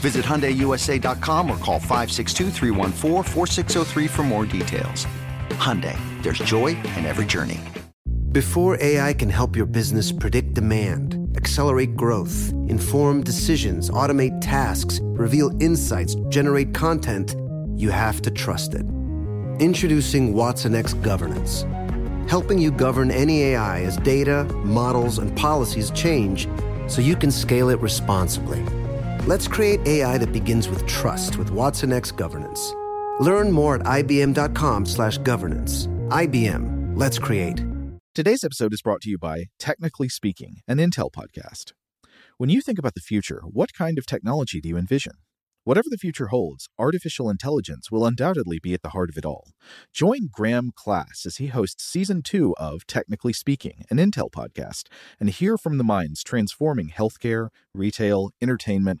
Visit HyundaiUSA.com or call 562 for more details. Hyundai, there's joy in every journey. Before AI can help your business predict demand, accelerate growth, inform decisions, automate tasks, reveal insights, generate content, you have to trust it. Introducing Watson X Governance, helping you govern any AI as data, models, and policies change so you can scale it responsibly. Let's create AI that begins with trust with Watson X Governance. Learn more at ibm.com/governance. IBM. Let's create. Today's episode is brought to you by Technically Speaking, an Intel podcast. When you think about the future, what kind of technology do you envision? Whatever the future holds, artificial intelligence will undoubtedly be at the heart of it all. Join Graham Class as he hosts season two of Technically Speaking, an Intel podcast, and hear from the minds transforming healthcare, retail, entertainment,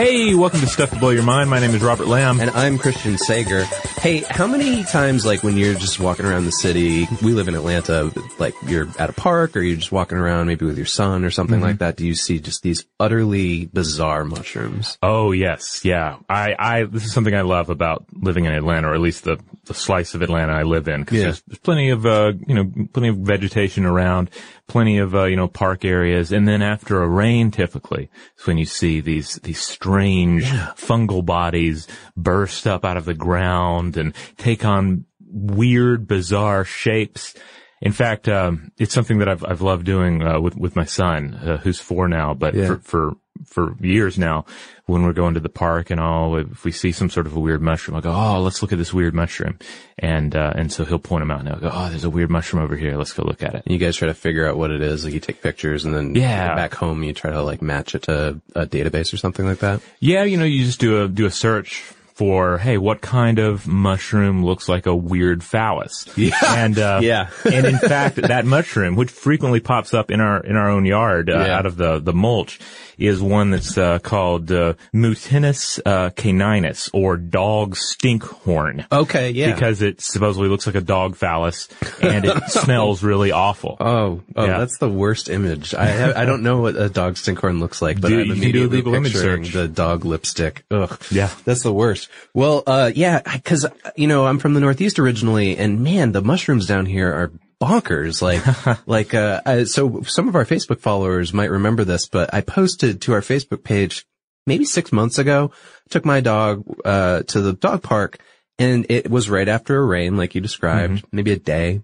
Hey, welcome to Stuff to Blow Your Mind. My name is Robert Lamb. And I'm Christian Sager. Hey, how many times, like, when you're just walking around the city, we live in Atlanta, like, you're at a park or you're just walking around maybe with your son or something mm-hmm. like that, do you see just these utterly bizarre mushrooms? Oh, yes. Yeah. I, I, this is something I love about living in Atlanta, or at least the, the slice of Atlanta I live in, because yeah. there's, there's plenty of, uh, you know, plenty of vegetation around, plenty of, uh, you know, park areas. And then after a rain, typically, is when you see these, these strange yeah. fungal bodies burst up out of the ground and take on weird, bizarre shapes. In fact, um, it's something that I've I've loved doing uh, with with my son, uh, who's four now. But yeah. for, for for years now, when we're going to the park and all, if we see some sort of a weird mushroom, I go, "Oh, let's look at this weird mushroom," and uh, and so he'll point them out, and I'll go, "Oh, there's a weird mushroom over here. Let's go look at it." And you guys try to figure out what it is. Like you take pictures, and then yeah, back home you try to like match it to a database or something like that. Yeah, you know, you just do a do a search for, hey, what kind of mushroom looks like a weird phallus? Yeah. And, uh, yeah. and in fact, that mushroom, which frequently pops up in our, in our own yard, uh, yeah. out of the, the mulch, is one that's uh, called uh, Mutinus uh, caninus or dog stinkhorn. Okay, yeah. Because it supposedly looks like a dog phallus and it smells really awful. Oh, oh, yeah. that's the worst image. I have, I don't know what a dog stinkhorn looks like, but do, I'm immediately do picturing the dog lipstick. Ugh. Yeah, that's the worst. Well, uh, yeah, because you know I'm from the Northeast originally, and man, the mushrooms down here are bonkers. Like, like, uh, I, so some of our Facebook followers might remember this, but I posted to our Facebook page maybe six months ago, took my dog, uh, to the dog park and it was right after a rain, like you described, mm-hmm. maybe a day.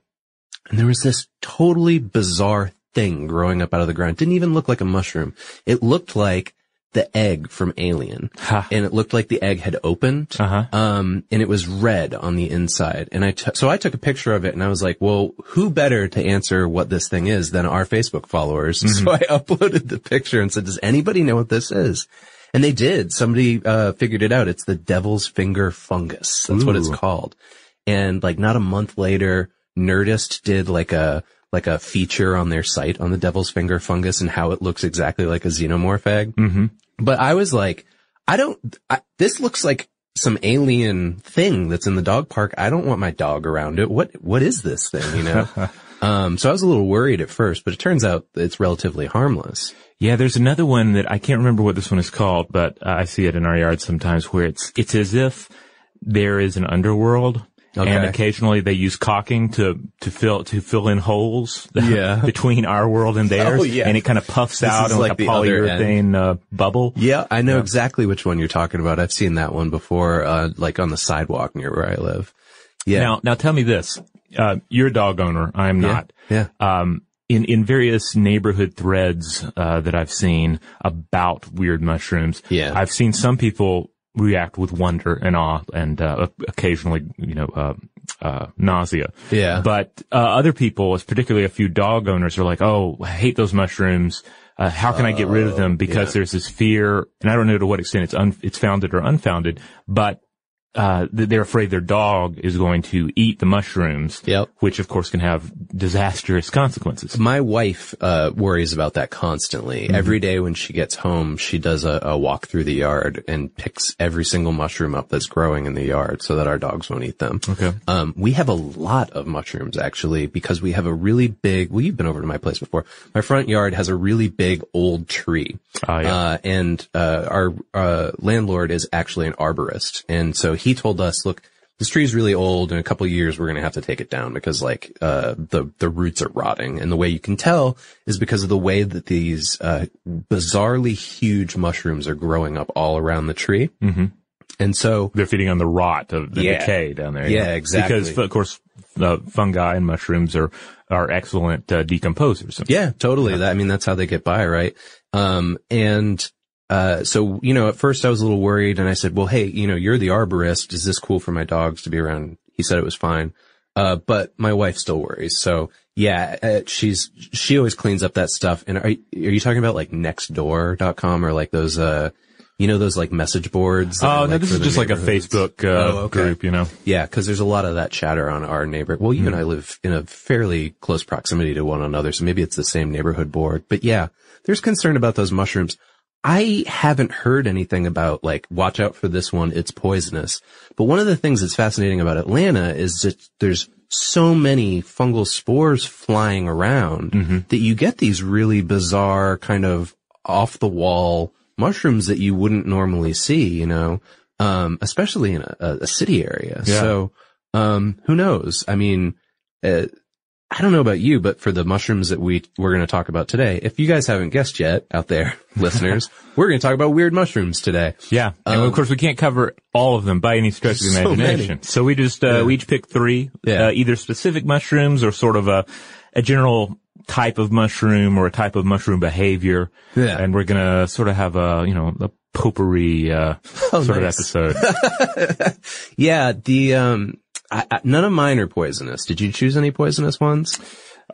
And there was this totally bizarre thing growing up out of the ground. It didn't even look like a mushroom. It looked like the egg from Alien, and it looked like the egg had opened, uh-huh. um, and it was red on the inside. And I t- so I took a picture of it, and I was like, "Well, who better to answer what this thing is than our Facebook followers?" Mm-hmm. So I uploaded the picture and said, "Does anybody know what this is?" And they did. Somebody uh, figured it out. It's the devil's finger fungus. That's Ooh. what it's called. And like not a month later, Nerdist did like a like a feature on their site on the devil's finger fungus and how it looks exactly like a xenomorph egg. Mm-hmm. But I was like, I don't, I, this looks like some alien thing that's in the dog park. I don't want my dog around it. What, what is this thing, you know? um, so I was a little worried at first, but it turns out it's relatively harmless. Yeah, there's another one that I can't remember what this one is called, but uh, I see it in our yard sometimes where it's, it's as if there is an underworld. Okay. And occasionally they use caulking to, to fill, to fill in holes Yeah. between our world and theirs. Oh, yeah. And it kind of puffs This out in like, like a the polyurethane uh, bubble. Yeah, I know exactly which one you're talking about. I've seen that one before, uh, like on the sidewalk near where I live. Yeah. Now, now tell me this. Uh, you're a dog owner. I'm yeah. not. Yeah. Um, in, in various neighborhood threads, uh, that I've seen about weird mushrooms. Yeah. I've seen some people react with wonder and awe and, uh, occasionally, you know, uh, uh, nausea. Yeah. But, uh, other people, particularly a few dog owners are like, oh, I hate those mushrooms. Uh, how can I get rid of them? Because yeah. there's this fear, and I don't know to what extent it's un- it's founded or unfounded, but uh, they're afraid their dog is going to eat the mushrooms, Yep. which of course can have disastrous consequences. My wife uh, worries about that constantly. Every day when she gets home, she does a, a walk through the yard and picks every single mushroom up that's growing in the yard so that our dogs won't eat them. Okay. Um, we have a lot of mushrooms actually because we have a really big. Well, you've been over to my place before. My front yard has a really big old tree, Oh, yeah. uh, and uh, our uh, landlord is actually an arborist, and so he told us, look. This tree is really old. In a couple of years, we're going to have to take it down because, like, uh, the the roots are rotting, and the way you can tell is because of the way that these uh, bizarrely huge mushrooms are growing up all around the tree. Mm-hmm. And so, They're feeding on the rot of the Yeah. decay down there. Yeah, exactly. Because of course, uh, fungi and mushrooms are are excellent uh, decomposers. Yeah, totally. That, I mean, that's how they get by, right? Um, and, uh, so, you know, at first I was a little worried and I said, well, hey, you know, you're the arborist. Is this cool for my dogs to be around? He said it was fine. Uh, but my wife still worries. So yeah, uh, she's, she always cleans up that stuff. And are, are you talking about like nextdoor.com or like those, uh, you know, those like message boards? Oh no, like, this is just like a? Facebook uh, Oh, okay. group, you know. Yeah, because there's a lot of that chatter on our neighbor. Well, you Hmm. and I live in a fairly close proximity to one another, so maybe it's the same neighborhood board. But yeah, there's concern about those mushrooms. I haven't heard anything about like, watch out for this one, it's poisonous. But one of the things that's fascinating about Atlanta is that there's so many fungal spores flying around Mm-hmm. that you get these really bizarre kind of off the wall mushrooms that you wouldn't normally see, you know, um, especially in a, a city area. Yeah. So, um, who knows? I mean, uh, I don't know about you, but for the mushrooms that we, we're going to talk about today, if you guys haven't guessed yet out there, listeners, we're going to talk about weird mushrooms today. Yeah, and of course we can't cover all of them by any stretch of the Um, So imagination. many. So, we just uh, we each pick three, Yeah. uh, either specific mushrooms or sort of a a general type of mushroom or a type of mushroom behavior. Yeah. and we're gonna sort of have a you know a potpourri uh, Oh, sort nice. of episode. Yeah. The, um, I, I, none of mine are poisonous. Did you choose any poisonous ones?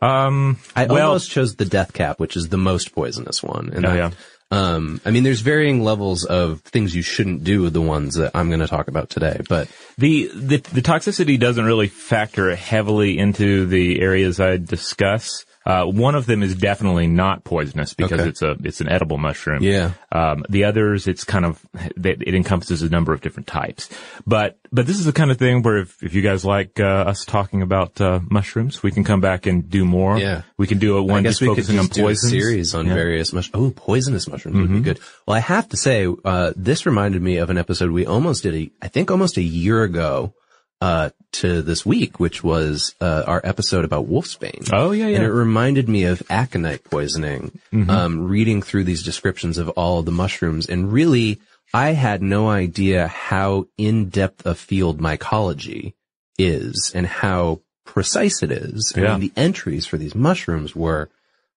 um, I well, almost chose the death cap, which is the most poisonous one. And Oh, I- yeah. Um, I mean, there's varying levels of things you shouldn't do with the ones that I'm going to talk about today, but The, the the toxicity doesn't really factor heavily into the areas I discuss. Uh, one of them is definitely not poisonous because Okay. it's a it's an edible mushroom. Yeah. Um, the others, it's kind of it it encompasses a number of different types. But but this is the kind of thing where if, if you guys like uh, us talking about uh, mushrooms, we can come back and do more. Yeah. we can do a one I guess just we could just on do a series on Yeah. Mm-hmm. various mushrooms. Oh, poisonous mushrooms would be good. Well, I have to say, uh, this reminded me of an episode we almost did, a, I think almost a year ago, uh, to this week, which was, uh, our episode about wolfsbane. Oh, yeah, yeah. And it reminded me of aconite poisoning, Mm-hmm. um, reading through these descriptions of all the mushrooms and really, I had no idea how in-depth a field mycology is and how precise it is. I mean, the entries for these mushrooms were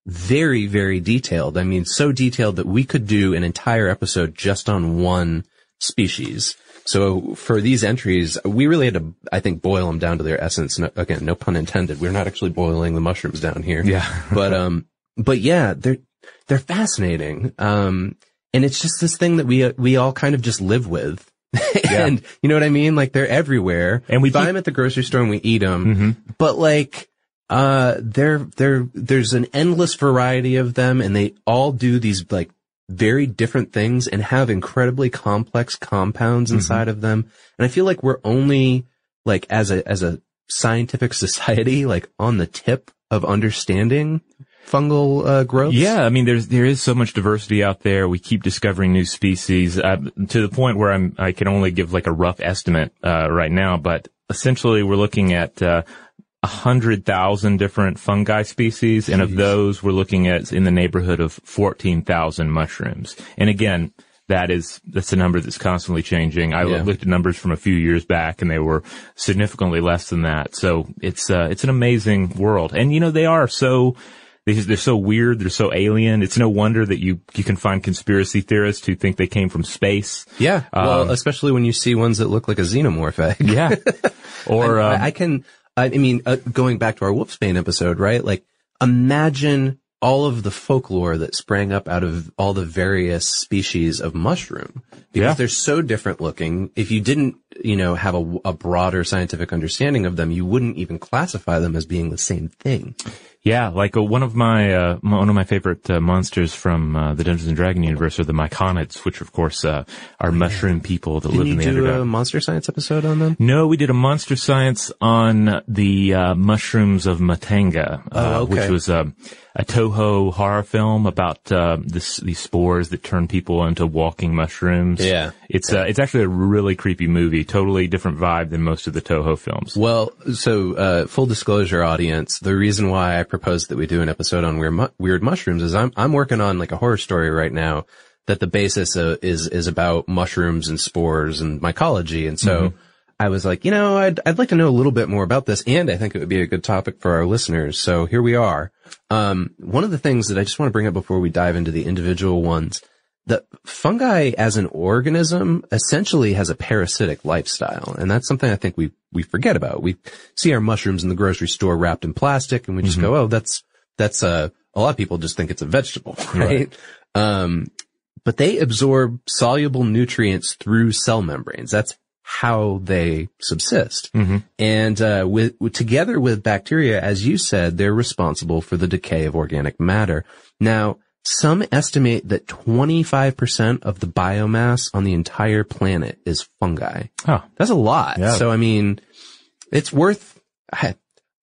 very, very detailed. I mean, so detailed that we could do an entire episode just on one species. So for these entries, we really had to, I think, boil them down to their essence. No, again, no pun intended. We're not actually boiling the mushrooms down here. Yeah. but, um, but yeah, they're, they're fascinating. Um, and it's just this thing that we, we all kind of just live with. yeah. and you know what I mean? Like they're everywhere. And we buy them at the grocery store and we eat them. But like, uh, there, there, there's an endless variety of them and they all do these like very different things and have incredibly complex compounds inside of them. And I feel like we're only like as a, as a scientific society, like on the tip of understanding fungal uh, growth. Yeah, I mean, there's there is so much diversity out there. We keep discovering new species uh, to the point where I'm I can only give like a rough estimate uh, right now, but essentially we're looking at uh, a hundred thousand different fungi species, and of those we're looking at in the neighborhood of fourteen thousand mushrooms. And again. That is, that's a number that's constantly changing. I Yeah. looked at numbers from a few years back and they were significantly less than that. So it's, uh, it's an amazing world. And you know, they are so, they- they're so weird. They're so alien. It's no wonder that you, you can find conspiracy theorists who think they came from space. Yeah. Well, Um, especially when you see ones that look like a xenomorph egg. Yeah. or, I, um, I can, I mean, uh, going back to our Wolfsbane episode, right? Like, imagine all of the folklore that sprang up out of all the various species of mushroom because Yeah. they're so different looking. If you didn't, you know, have a, a broader scientific understanding of them, you wouldn't even classify them as being the same thing. Yeah, like uh, one of my uh, one of my favorite uh, monsters from uh, the Dungeons and Dragon universe are the Myconids, which of course uh, are mushroom people that Didn't live in the do Underdark. a monster science episode on them? No, we did a monster science on the uh, mushrooms of Matango, uh, Oh, okay. which was a, a Toho horror film about uh, this, these spores that turn people into walking mushrooms. Yeah. It's uh, it's actually a really creepy movie, totally different vibe than most of the Toho films. Well, so uh, full disclosure, audience. The reason why I proposed that we do an episode on weird, mu- weird mushrooms is I'm I'm working on like a horror story right now that the basis uh, is is about mushrooms and spores and mycology, and so. I was like, you know, I'd, I'd like to know a little bit more about this and I think it would be a good topic for our listeners. So here we are. Um, one of the things that I just want to bring up before we dive into the individual ones, that fungi as an organism essentially has a parasitic lifestyle. And that's something I think we, we forget about. We see our mushrooms in the grocery store wrapped in plastic and we just go, oh, that's, that's, uh, a lot of people just think it's a vegetable, right? Um, but they absorb soluble nutrients through cell membranes. That's how they subsist. And, uh, with, with- together with bacteria, as you said, they're responsible for the decay of organic matter. Now, some estimate that 25% of the biomass on the entire planet is fungi. Oh, That's a lot. Yeah. So, I mean, it's worth,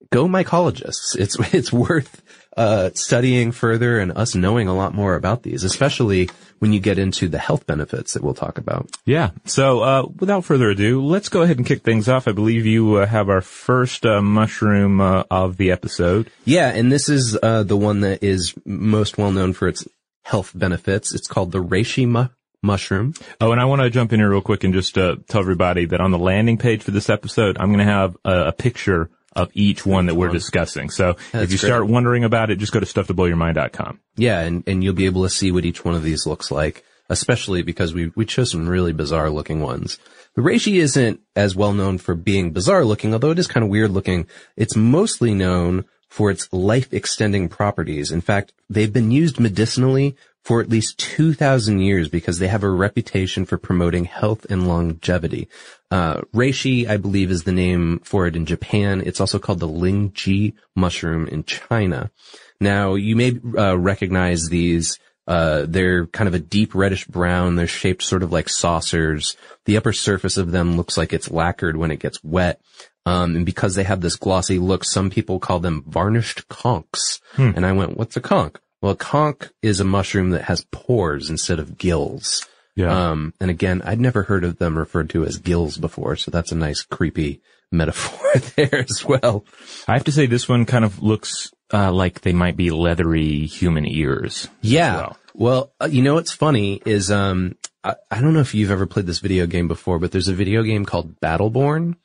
go mycologists. It's, it's worth, uh, studying further and us knowing a lot more about these, especially when you get into the health benefits that we'll talk about. yeah. So uh, without further ado, let's go ahead and kick things off. I believe you uh, have our first uh, mushroom uh, of the episode. Yeah, and this is uh, the one that is most well known for its health benefits. It's called the reishi mu- mushroom. Oh, and I want to jump in here real quick and just uh, tell everybody that on the landing page for this episode, I'm going to have a, a picture of each one that we're discussing. So That's if you great. start wondering about it, just go to stufftoblowyourmind.com. Yeah, and, and you'll be able to see what each one of these looks like, especially because we, we chose some really bizarre looking ones. The reishi isn't as well known for being bizarre looking, although it is kind of weird looking. It's mostly known for its life extending properties. In fact, they've been used medicinally for at least 2000 years because they have a reputation for promoting health and longevity. Uh, reishi, I believe is the name for it in Japan. It's also called the lingzhi mushroom in China. Now, you may uh, recognize these. Uh, they're kind of a deep reddish brown. They're shaped sort of like saucers. The upper surface of them looks like it's lacquered when it gets wet. Um, and because they have this glossy look, some people call them varnished conchs. And I went, what's a conch? Well, a conch is a mushroom that has pores instead of gills. Yeah. Um, and again, I'd never heard of them referred to as gills before, so that's a nice creepy metaphor there as well. I have to say this one kind of looks uh, like they might be leathery human ears. Yeah. well. Well, uh, you know what's funny is um I, I don't know if you've ever played this video game before, but there's a video game called Battleborn,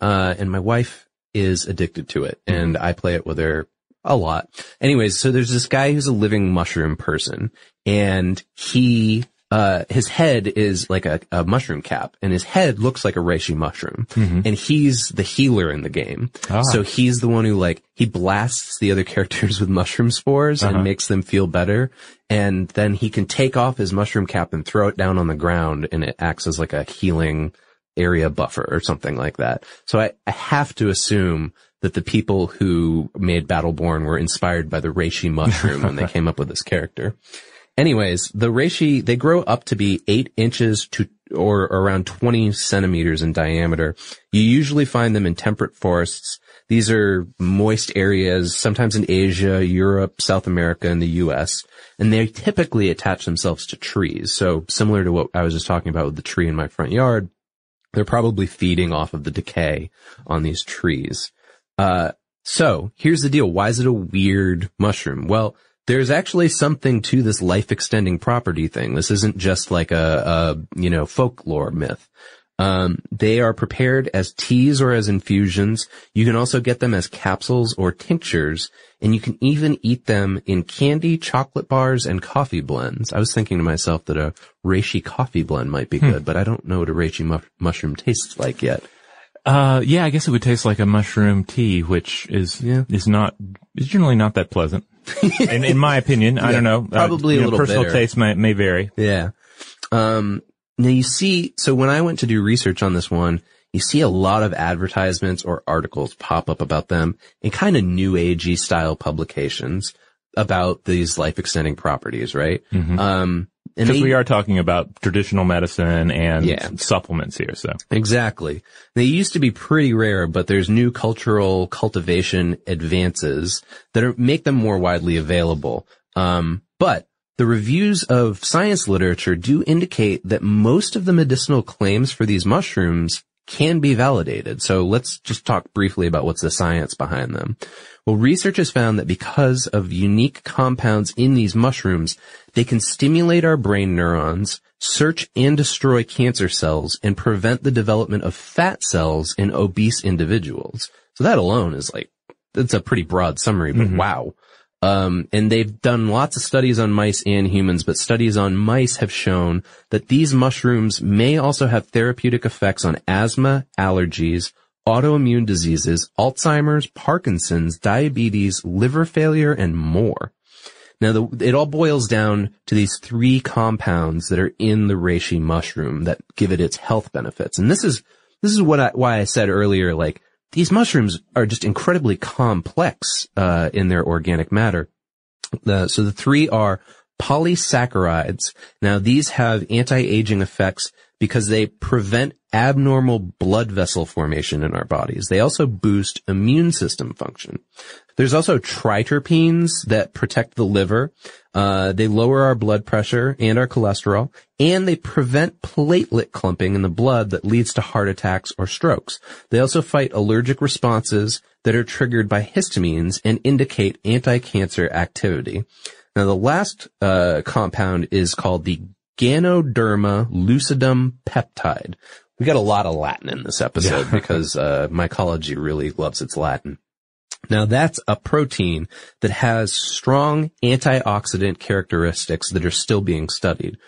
uh, and my wife is addicted to it, and I play it with her a lot. Anyways, so there's this guy who's a living mushroom person, and he uh, his head is like a, a mushroom cap and his head looks like a reishi mushroom and he's the healer in the game. So he's the one who like, he blasts the other characters with mushroom spores and makes them feel better. And then he can take off his mushroom cap and throw it down on the ground and it acts as like a healing area buffer or something like that. So I, I have to assume that the people who made Battleborn were inspired by the reishi mushroom when they came up with this character. anyways, the reishi, they grow up to be eight inches to or around 20 centimeters in diameter. You usually find them in temperate forests. These are moist areas, sometimes in Asia, Europe, South America, and the US. And they typically attach themselves to trees. So similar to what I was just talking about with the tree in my front yard, they're probably feeding off of the decay on these trees. Uh, so here's the deal. Why is it a weird mushroom? Well, there's actually something to this life extending property thing. This isn't just like a, a you know, folklore myth. Um, they are prepared as teas or as infusions. You can also get them as capsules or tinctures, and you can even eat them in candy, chocolate bars, and coffee blends. I was thinking to myself that a reishi coffee blend might be good, but I don't know what a reishi mu- mushroom tastes like yet. Uh, yeah, I guess it would taste like a mushroom tea, which is Yeah. is not is generally not that pleasant. in, in my opinion, I don't know. Uh, probably you a know, little personal bitter. taste may may vary. Yeah. Um, now you see, so when I went to do research on this one, you see a lot of advertisements or articles pop up about them in kind of new agey style publications about these life extending properties, right? Um, Because we are talking about traditional medicine and Yeah. supplements here, so Exactly. They used to be pretty rare, but there's new cultural cultivation advances that are, make them more widely available. Um, but the reviews of science literature do indicate that most of the medicinal claims for these mushrooms can be validated. So let's just talk briefly about what's the science behind them. Well, research has found that because of unique compounds in these mushrooms, they can stimulate our brain neurons, search and destroy cancer cells, and prevent the development of fat cells in obese individuals. So that alone is like, that's a pretty broad summary, but mm-hmm. wow. Um, and they've done lots of studies on mice and humans, but studies on mice have shown that these mushrooms may also have therapeutic effects on asthma, allergies, autoimmune diseases, Alzheimer's, Parkinson's, diabetes, liver failure, and more. Now, the, it all boils down to these three compounds that are in the reishi mushroom that give it its health benefits. And this is, this is what I, why I said earlier, like, these mushrooms are just incredibly complex, uh, in their organic matter. The, so the three are polysaccharides. Now these have anti-aging effects because they prevent abnormal blood vessel formation in our bodies. They also boost immune system function. There's also triterpenes that protect the liver. Uh, they lower our blood pressure and our cholesterol, and they prevent platelet clumping in the blood that leads to heart attacks or strokes. They also fight allergic responses that are triggered by histamines and indicate anti-cancer activity. Now the last uh, compound is called the Ganoderma lucidum peptide. We got a lot of Latin in this episode because uh, mycology really loves its Latin. Now that's a protein that has strong antioxidant characteristics that are still being studied.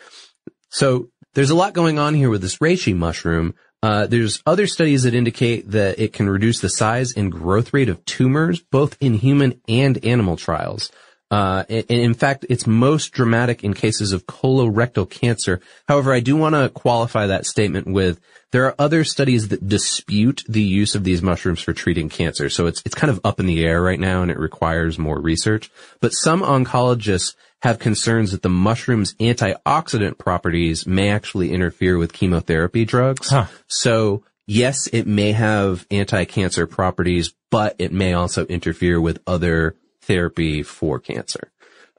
So there's a lot going on here with this reishi mushroom. Uh, there's other studies that indicate that it can reduce the size and growth rate of tumors, both in human and animal trials. Uh, in fact, it's most dramatic in cases of colorectal cancer. However, I do want to qualify that statement with there are other studies that dispute the use of these mushrooms for treating cancer. So it's, it's kind of up in the air right now and it requires more research. But some oncologists have concerns that the mushroom's antioxidant properties may actually interfere with chemotherapy drugs. Huh. So yes, it may have anti-cancer properties, but it may also interfere with other therapy for cancer.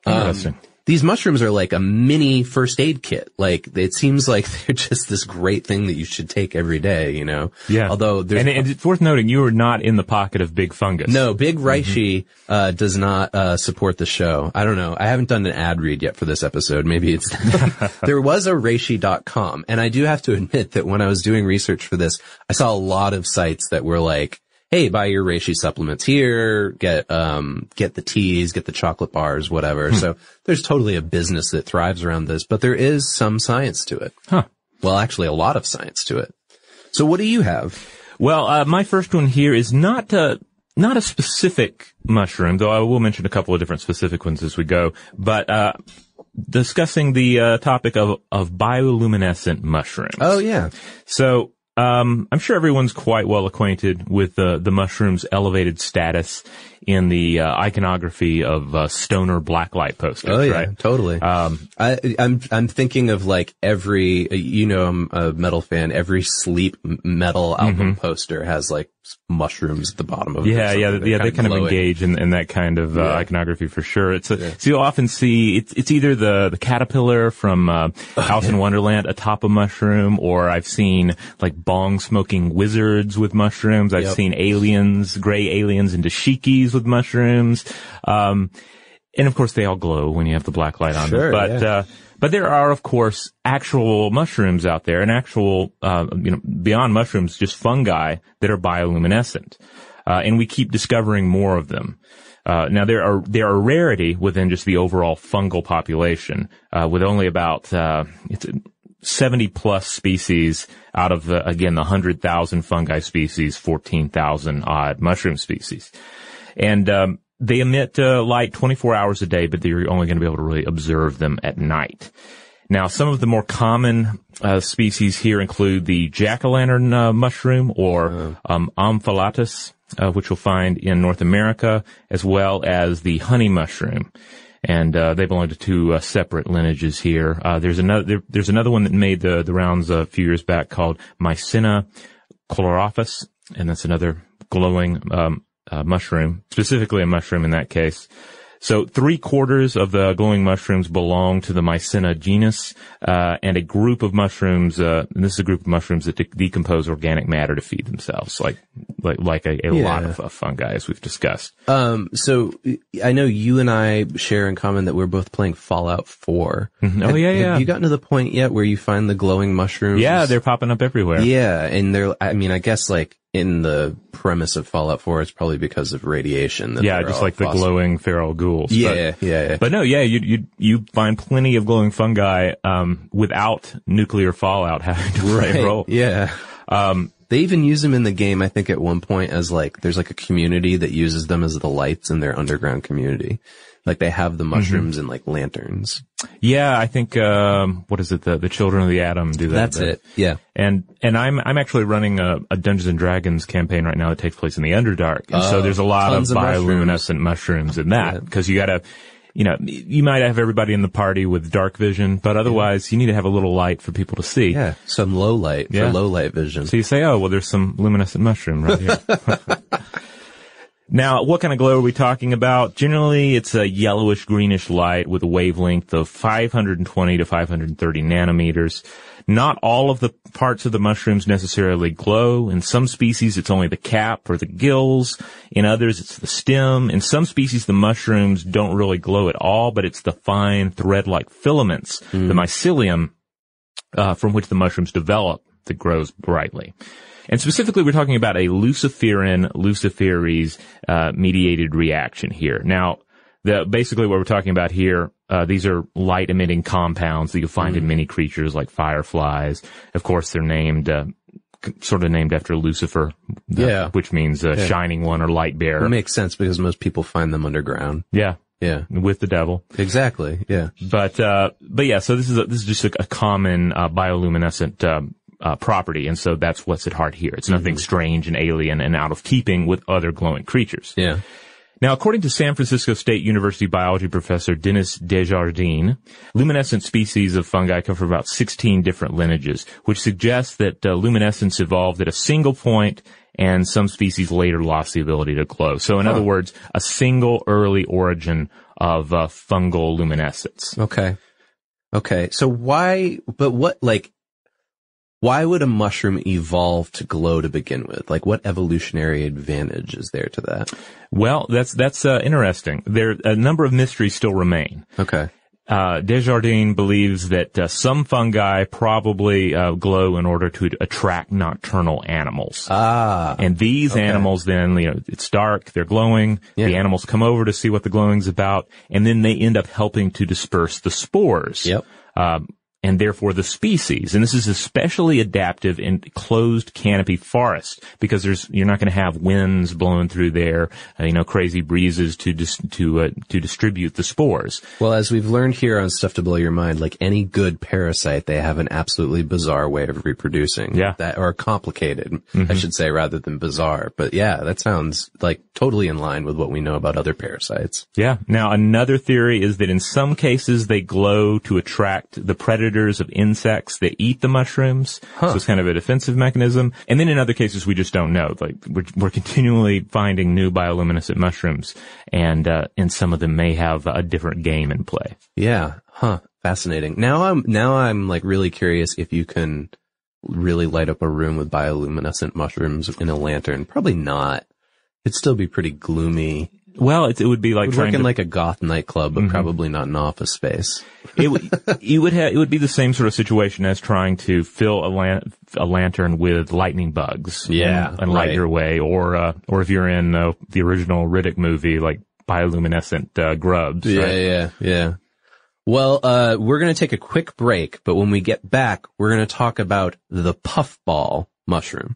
Um, these mushrooms are like a mini first aid kit. Like it seems like they're just this great thing that you should take every day, you know? yeah. Although there's and, and it's worth noting you are not in the pocket of big fungus. no, Big Reishi uh, does not uh, support the show. I don't know. I haven't done an ad read yet for this episode. Maybe it's there was a reishi.com, and I do have to admit that when I was doing research for this, I saw a lot of sites that were like, "Hey, buy your reishi supplements here. Get um get the teas, get the chocolate bars, whatever." So there's totally a business that thrives around this, but there is some science to it. Huh. Well, actually, a lot of science to it. So what do you have? Well, uh, my first one here is not uh, not a specific mushroom, though I will mention a couple of different specific ones as we go. But uh, discussing the uh, topic of of bioluminescent mushrooms. Oh yeah. So um, I'm sure everyone's quite well acquainted with the the mushroom's elevated status in the uh, iconography of uh, stoner blacklight posters, Oh yeah, right? totally. Um, I, I'm I'm thinking of like every you know I'm a metal fan. Every sleep metal album poster has like mushrooms at the bottom of it. Mm-hmm. Yeah, yeah, yeah. They're kind of engage in, in that kind of uh, Yeah. iconography for sure. It's a, so you'll often see it's it's either the the caterpillar from uh, Oh, Alice in Wonderland atop a mushroom, or I've seen like bong smoking wizards with mushrooms. I've Yep. seen aliens, gray aliens into shikis with mushrooms. Um, and of course they all glow when you have the black light on Sure, them. But yeah. uh, but there are of course actual mushrooms out there, and actual uh, you know beyond mushrooms, just fungi that are bioluminescent, uh, and we keep discovering more of them. Uh, now there are there are rarity within just the overall fungal population, uh, with only about uh, it's 70 plus species out of the again the 100,000 fungi species, 14,000 odd mushroom species, and um, they emit uh, light 24 hours a day, but you're only going to be able to really observe them at night. Now, some of the more common uh, species here include the jack-o'-lantern uh, mushroom or um, Omphalotus, uh, which you'll find in North America, as well as the honey mushroom. And uh, they belong to two uh, separate lineages here. Uh, there's another there, there's another one that made the the rounds a few years back called Mycena chlorophos, and that's another glowing um, uh, mushroom, specifically a mushroom in that case. So three quarters of the glowing mushrooms belong to the Mycena genus, uh, and a group of mushrooms, uh, and this is a group of mushrooms that de- decompose organic matter to feed themselves, like, like, like a, a lot of uh, fungi, as we've discussed. Um, so I know you and I share in common that we're both playing Fallout 4. Oh, Have- yeah, yeah. Have you gotten to the point yet where you find the glowing mushrooms? Yeah, they're popping up everywhere. Yeah, and they're, I mean, I guess like in the premise of Fallout 4, it's probably because of radiation. That Yeah, just like the glowing feral ghouls. Yeah, But- yeah, yeah. But no, yeah, you you you find plenty of glowing fungi um, without nuclear fallout having to play a role. Yeah. Um, They even use them in the game, I think, at one point as like, there's like a community that uses them as the lights in their underground community. Like they have the Mm-hmm. mushrooms and like lanterns. yeah, I think um, what is it? The the Children of the Atom do that. That's but- it. Yeah. And and I'm I'm actually running a, a Dungeons and Dragons campaign right now that takes place in the Underdark, and so Oh, there's a lot of of bioluminescent mushrooms. in that because you gotta. You know, you might have everybody in the party with dark vision, but otherwise you need to have a little light for people to see. Yeah. Some low light Yeah. for low light vision. So you say, oh, well, there's some luminescent mushroom right here. now, what kind of glow are we talking about? Generally, it's a yellowish greenish light with a wavelength of 520 to 530 nanometers. Not all of the parts of the mushrooms necessarily glow. In some species, it's only the cap or the gills. In others, it's the stem. In some species, the mushrooms don't really glow at all, but it's the fine thread-like filaments, the mycelium, uh, from which the mushrooms develop that grows brightly. And specifically, we're talking about a luciferin luciferase uh, mediated reaction here. Now, the basically what we're talking about here, uh, these are light emitting compounds that you'll find in many creatures like fireflies. Of course, they're named. Uh, Sort of named after Lucifer, the- Yeah. which means uh, shining one or light bearer. It makes sense because most people find them underground. yeah, Yeah. with the devil. Exactly. Yeah. But uh, but yeah, so this is a, this is just a, a common uh, bioluminescent um, uh, property, and so that's what's at heart here. It's nothing strange and alien and out of keeping with other glowing creatures. Yeah. Now, according to San Francisco State University biology professor Dennis Desjardin, luminescent species of fungi come from about 16 different lineages, which suggests that uh, luminescence evolved at a single point and some species later lost the ability to glow. So in other words, a single early origin of uh, fungal luminescence. Okay. Okay. So why, but what, like, why would a mushroom evolve to glow to begin with? Like, what evolutionary advantage is there to that? Well, that's that's uh, interesting. There, a number of mysteries still remain. Okay. Uh, Desjardin believes that uh, some fungi probably uh, glow in order to attract nocturnal animals. Ah. and these animals then, you know, it's dark, they're glowing, the animals come over to see what the glowing's about, and then they end up helping to disperse the spores. Yep. Um, and therefore the species. And this is especially adaptive in closed canopy forest because there's you're not going to have winds blowing through there, uh, you know, crazy breezes to dis, to uh, to distribute the spores. Well, as we've learned here on Stuff to Blow Your Mind, like any good parasite, they have an absolutely bizarre way of reproducing. Yeah. That or complicated, mm-hmm. I should say, rather than bizarre. But yeah, that sounds like totally in line with what we know about other parasites. Yeah. Now another theory is that in some cases they glow to attract the predator predators of insects that eat the mushrooms. Huh. So it's kind of a defensive mechanism. And then in other cases, we just don't know. Like we're, we're continually finding new bioluminescent mushrooms and, uh, and some of them may have a different game in play. Yeah. Huh. Fascinating. Now I'm, now I'm like really curious if you can really light up a room with bioluminescent mushrooms in a lantern. Probably not. It'd still be pretty gloomy. Well, it, it would be like would trying work in to, like a goth nightclub, but mm-hmm. probably not an office space. it would it would have it would be the same sort of situation as trying to fill a, lan- a lantern with lightning bugs. Yeah, and, and light right. your way, or uh, or if you're in uh, the original Riddick movie, like bioluminescent uh, grubs. Yeah, right? yeah, yeah. Well, uh, we're going to take a quick break, but when we get back, we're going to talk about the puffball mushroom.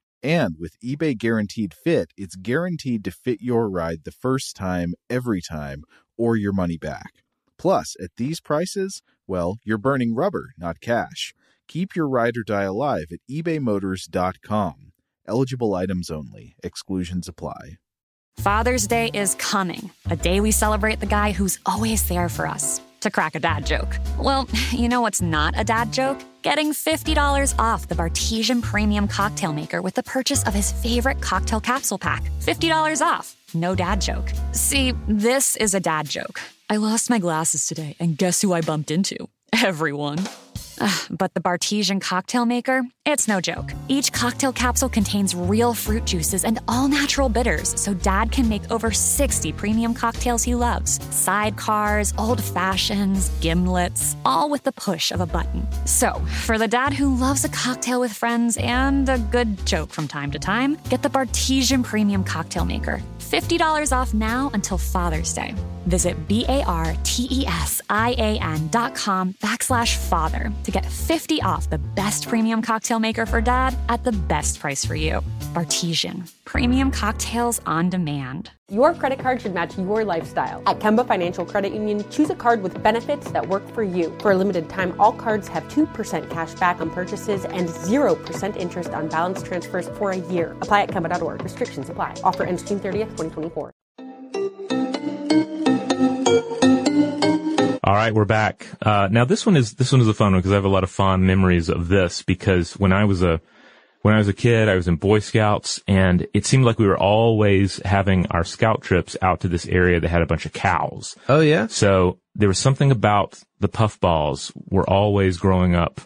And with eBay Guaranteed Fit, it's guaranteed to fit your ride the first time, every time, or your money back. Plus, at these prices, well, you're burning rubber, not cash. Keep your ride or die alive at ebaymotors.com. Eligible items only, exclusions apply. Father's Day is coming, a day we celebrate the guy who's always there for us. To crack a dad joke. Well, you know what's not a dad joke? Getting $50 off the Bartesian Premium Cocktail Maker with the purchase of his favorite cocktail capsule pack. $50 off. No dad joke. See, this is a dad joke. I lost my glasses today, and guess who I bumped into? Everyone. But the Bartesian cocktail maker, it's no joke. Each cocktail capsule contains real fruit juices and all natural bitters, so dad can make over 60 premium cocktails he loves. Sidecars, old fashions, gimlets, all with the push of a button. So, for the dad who loves a cocktail with friends and a good joke from time to time, get the Bartesian Premium Cocktail Maker. $50 off now until Father's Day. Visit B-A-R-T-E-S-I-A-N dot com backslash father to get 50 off the best premium cocktail maker for dad at the best price for you. Bartesian. Premium cocktails on demand. Your credit card should match your lifestyle. At Kemba Financial Credit Union, choose a card with benefits that work for you. For a limited time, all cards have 2% cash back on purchases and 0% interest on balance transfers for a year. Apply at Kemba.org. Restrictions apply. Offer ends June 30th, 2024. All right, we're back. Uh, now this one is this one is a fun one because I have a lot of fond memories of this because when I was a when I was a kid, I was in Boy Scouts and it seemed like we were always having our scout trips out to this area that had a bunch of cows. Oh yeah? So there was something about the puffballs were always growing up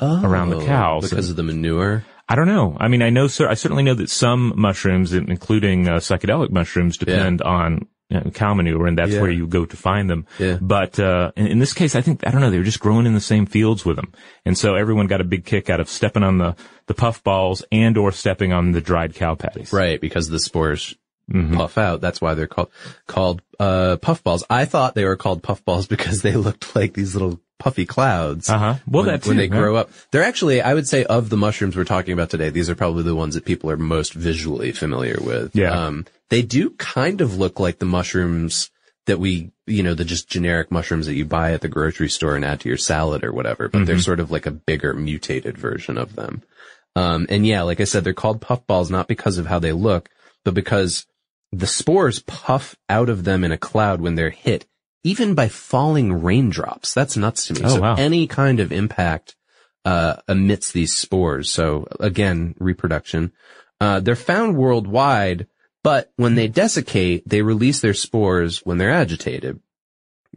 around the Oh, cows. because of the manure. I don't know. I mean, I know, sir, I certainly know that some mushrooms, including uh, psychedelic mushrooms, depend on you know, cow manure, and that's Yeah. where you go to find them. Yeah. But uh, in, in this case, I think I don't know. They were just growing in the same fields with them, and so everyone got a big kick out of stepping on the the puff balls and or stepping on the dried cow patties. Right, because the spores Mm-hmm. puff out. That's why they're called called uh puffballs. I thought they were called puffballs because they looked like these little puffy clouds. Uh huh. Well, when, that's when they grow up. They're actually, I would say, of the mushrooms we're talking about today, these are probably the ones that people are most visually familiar with. Yeah. Um, they do kind of look like the mushrooms that we, you know, the just generic mushrooms that you buy at the grocery store and add to your salad or whatever, but they're sort of like a bigger mutated version of them. Um, and yeah, like I said, they're called puffballs not because of how they look, but because the spores puff out of them in a cloud when they're hit, even by falling raindrops. That's nuts to me. Oh, so wow. any kind of impact, uh, emits these spores. So again, reproduction. Uh, they're found worldwide, but when they desiccate, they release their spores when they're agitated.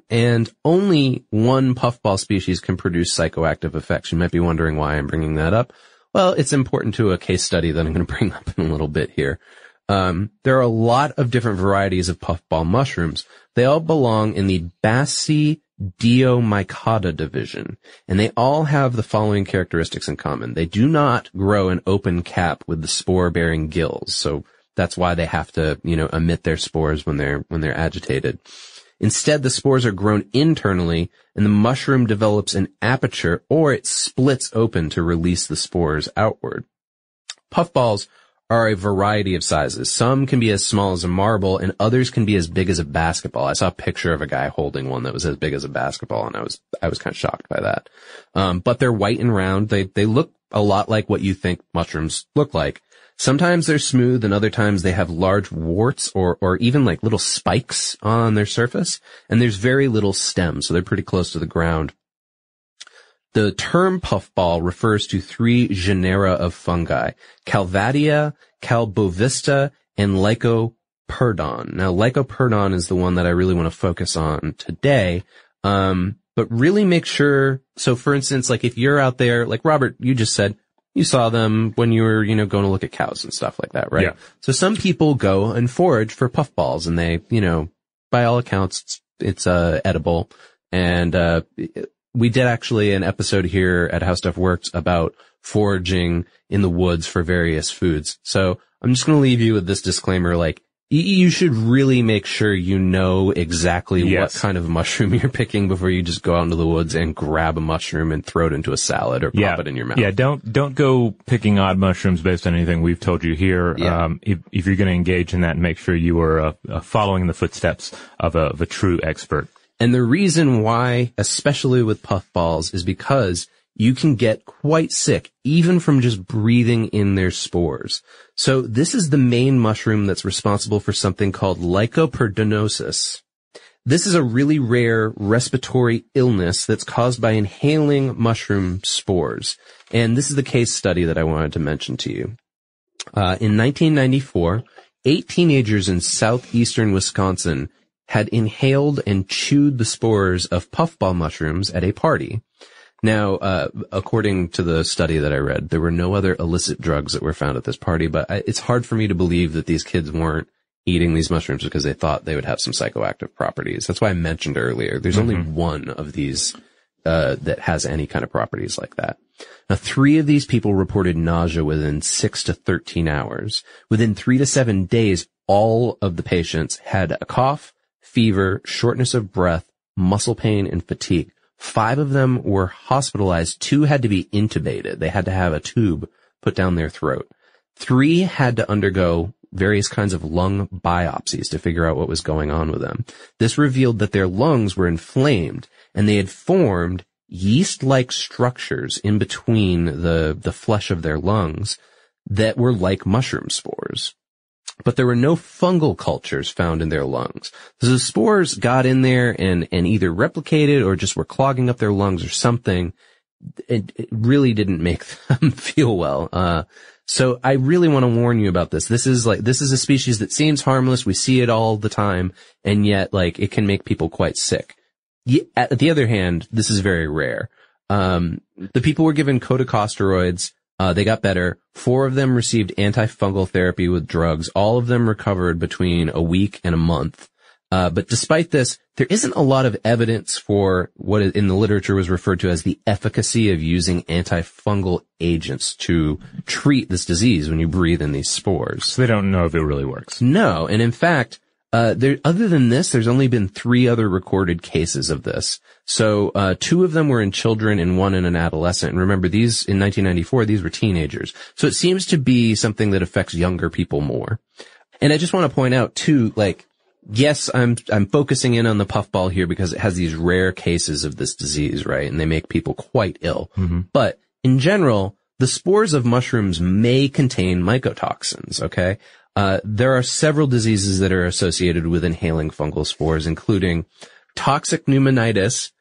And only one puffball species can produce psychoactive effects. You might be wondering why I'm bringing that up. Well, it's important to a case study that I'm going to bring up in a little bit here. Um, there are a lot of different varieties of puffball mushrooms. They all belong in the Basidiomycota division, and they all have the following characteristics in common. They do not grow an open cap with the spore-bearing gills, so that's why they have to, you know, emit their spores when they're when they're agitated. Instead, the spores are grown internally and the mushroom develops an aperture or it splits open to release the spores outward. Puffballs are a variety of sizes. Some can be as small as a marble and others can be as big as a basketball. I saw a picture of a guy holding one that was as big as a basketball and I was, I was kind of shocked by that. Um, but they're white and round. They, they look a lot like what you think mushrooms look like. Sometimes they're smooth and other times they have large warts or, or even like little spikes on their surface. And there's very little stem, so they're pretty close to the ground. The term puffball refers to three genera of fungi, Calvatia, Calbovista, and Lycoperdon. Now, Lycoperdon is the one that I really want to focus on today. Um, but really make sure, so for instance, like if you're out there, like Robert, you just said, you saw them when you were, you know, going to look at cows and stuff like that, right? Yeah. So some people go and forage for puffballs and they, you know, by all accounts, it's, it's uh, edible. And, uh, we did actually an episode here at How Stuff Works about foraging in the woods for various foods. So I'm just going to leave you with this disclaimer, like, you should really make sure you know exactly Yes. what kind of mushroom you're picking before you just go out into the woods and grab a mushroom and throw it into a salad or pop yeah, it in your mouth. Yeah, don't don't go picking odd mushrooms based on anything we've told you here. Yeah. Um, if, if you're going to engage in that, make sure you are uh, uh, following the footsteps of a, of a true expert. And the reason why, especially with puffballs, is because you can get quite sick even from just breathing in their spores. So this is the main mushroom that's responsible for something called lycoperdonosis. This is a really rare respiratory illness that's caused by inhaling mushroom spores. And this is the case study that I wanted to mention to you. Uh, in 1994, eight teenagers in southeastern Wisconsin had inhaled and chewed the spores of puffball mushrooms at a party. Now, uh, according to the study that I read, there were no other illicit drugs that were found at this party, but I, it's hard for me to believe that these kids weren't eating these mushrooms because they thought they would have some psychoactive properties. That's why I mentioned earlier, there's only one of these, uh, that has any kind of properties like that. Now, three of these people reported nausea within six to 13 hours. Within three to seven days, all of the patients had a cough, fever, shortness of breath, muscle pain, and fatigue. Five of them were hospitalized. Two had to be intubated. They had to have a tube put down their throat. Three had to undergo various kinds of lung biopsies to figure out what was going on with them. This revealed that their lungs were inflamed and they had formed yeast-like structures in between the, the flesh of their lungs that were like mushroom spores. But there were no fungal cultures found in their lungs. The spores got in there and, and either replicated or just were clogging up their lungs or something. It, it really didn't make them feel well. Uh, so I really want to warn you about this. This is like, this is a species that seems harmless. We see it all the time and yet like it can make people quite sick. At the other hand, this is very rare. Um, the people were given corticosteroids. Uh, they got better. Four of them received antifungal therapy with drugs. All of them recovered between a week and a month. Uh, but despite this, there isn't a lot of evidence for what in the literature was referred to as the efficacy of using antifungal agents to treat this disease when you breathe in these spores. So they don't know if it really works. No, and in fact, uh, there, other than this, there's only been three other recorded cases of this. So, uh, two of them were in children and one in an adolescent. And remember, these, in 1994, these were teenagers. So it seems to be something that affects younger people more. And I just want to point out too, like, yes, I'm, I'm focusing in on the puffball here because it has these rare cases of this disease, right? And they make people quite ill. Mm-hmm. But in general, the spores of mushrooms may contain mycotoxins, okay? Uh, there are several diseases that are associated with inhaling fungal spores, including toxic pneumonitis,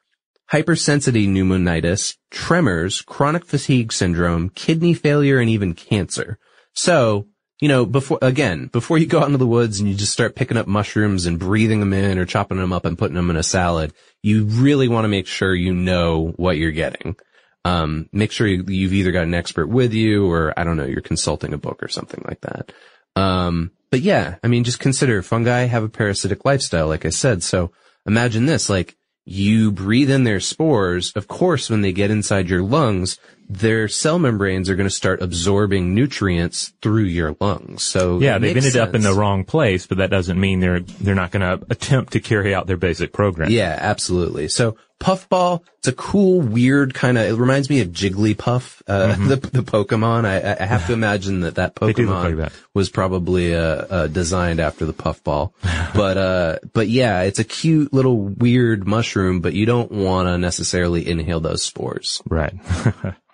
hypersensitivity pneumonitis, tremors, chronic fatigue syndrome, kidney failure, and even cancer. So, you know, before, again, before you go out into the woods and you just start picking up mushrooms and breathing them in or chopping them up and putting them in a salad, you really want to make sure you know what you're getting. Um, make sure you've either got an expert with you or, I don't know, you're consulting a book or something like that. Um, but yeah, I mean, just consider fungi have a parasitic lifestyle, like I said. So imagine this, like you breathe in their spores. Of course, when they get inside your lungs, their cell membranes are going to start absorbing nutrients through your lungs. So Yeah, they've ended up in the wrong place, but that doesn't mean they're they're not going to attempt to carry out their basic program. Yeah, absolutely. So puffball, it's a cool, weird kind of. It reminds me of Jigglypuff, uh, the the Pokemon. I, I have to imagine that that Mm-hmm. They do look Pokemon like that. was probably uh, uh, designed after the puffball. but uh, but yeah, it's a cute little weird mushroom, but you don't want to necessarily inhale those spores. Right.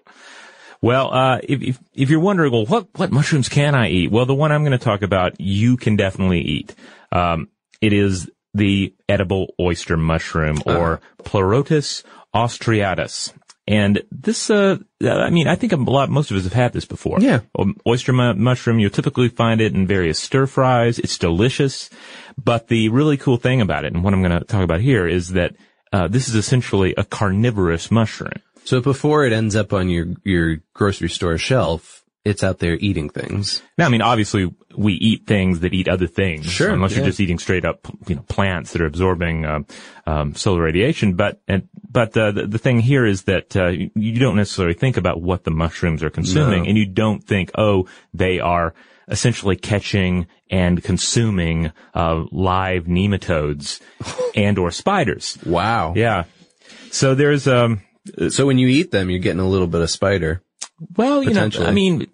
well, uh, if, if, if you're wondering, well, what, what mushrooms can I eat? Well, the one I'm going to talk about, you can definitely eat. Um, it is the edible oyster mushroom or Pleurotus ostreatus. And this, uh, I mean, I think a lot, most of us have had this before. Yeah. Um, oyster mu- mushroom, you'll typically find it in various stir fries. It's delicious. But the really cool thing about it, and what I'm going to talk about here, is that uh, this is essentially a carnivorous mushroom. So before it ends up on your your grocery store shelf, it's out there eating things. Now, I mean, obviously, we eat things that eat other things. Sure, Unless you're just eating straight up, you know, plants that are absorbing uh, um, solar radiation. But and but uh, the the thing here is that uh, you- you don't necessarily think about what the mushrooms are consuming, No. and you don't think, oh, they are essentially catching and consuming uh, live nematodes and or spiders. Wow. Yeah. So there's um So when you eat them, you're getting a little bit of spider. Well, you know, I mean,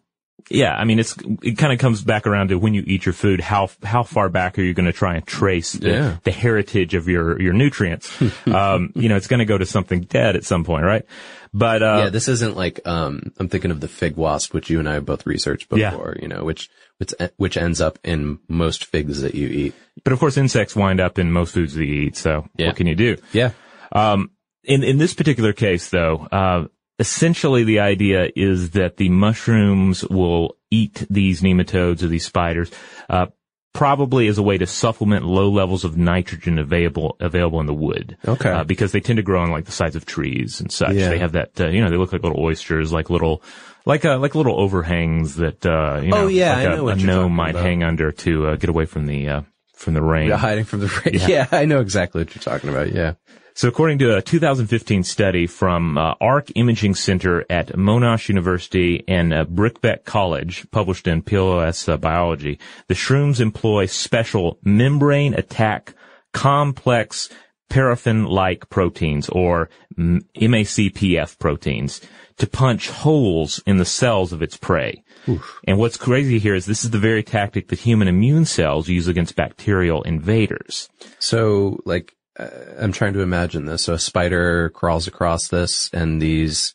yeah, I mean, it's, it kind of comes back around to when you eat your food, how, how far back are you going to try and trace the, Yeah. the heritage of your, your nutrients? um, you know, it's going to go to something dead at some point, right? But, uh, yeah, this isn't like um I'm thinking of the fig wasp, which you and I have both researched Yeah. before, you know, which which which ends up in most figs that you eat. but of course insects wind up in most foods that you eat. So Yeah. what can you do? Yeah. Um, in, in this particular case though, uh, essentially the idea is that the mushrooms will eat these nematodes or these spiders, uh, probably as a way to supplement low levels of nitrogen available, available in the wood. Okay. Uh, because they tend to grow on like the sides of trees and such. Yeah. They have that, uh, you know, they look like little oysters, like little, like, uh, like little overhangs that, uh, you know, Oh, yeah, like I a, know what a gnome might about. hang under to, uh, get away from the, uh, from the rain. Yeah, hiding from the rain. Yeah. Yeah. I know exactly what you're talking about. Yeah. So according to a 2015 study from uh, ARC Imaging Center at Monash University and uh, Birkbeck College, published in PLOS uh, Biology, the shrooms employ special membrane attack complex perforin-like proteins or MACPF proteins to punch holes in the cells of its prey. And what's crazy here is this is the very tactic that human immune cells use against bacterial invaders. So like I'm trying to imagine this. So a spider crawls across this and these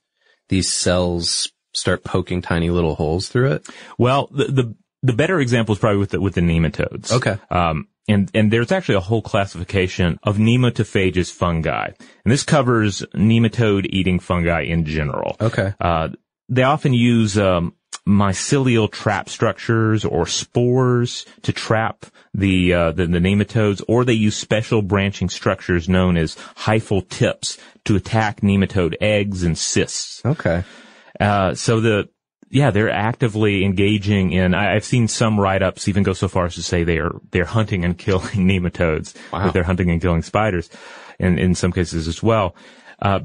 these cells start poking tiny little holes through it. Well, the, the, the better example is probably with the, with the nematodes. Okay. Um, and, and there's actually a whole classification of nematophagous fungi. And this covers nematode eating fungi in general. Okay. Uh, they often use, um, mycelial trap structures or spores to trap the, uh, the, the nematodes, or they use special branching structures known as hyphal tips to attack nematode eggs and cysts. Okay. Uh, so the yeah, they're actively engaging in. I, have seen some write-ups even go so far as to say they are they're hunting and killing nematodes. Wow. They're hunting and killing spiders, in in some cases as well. Uh,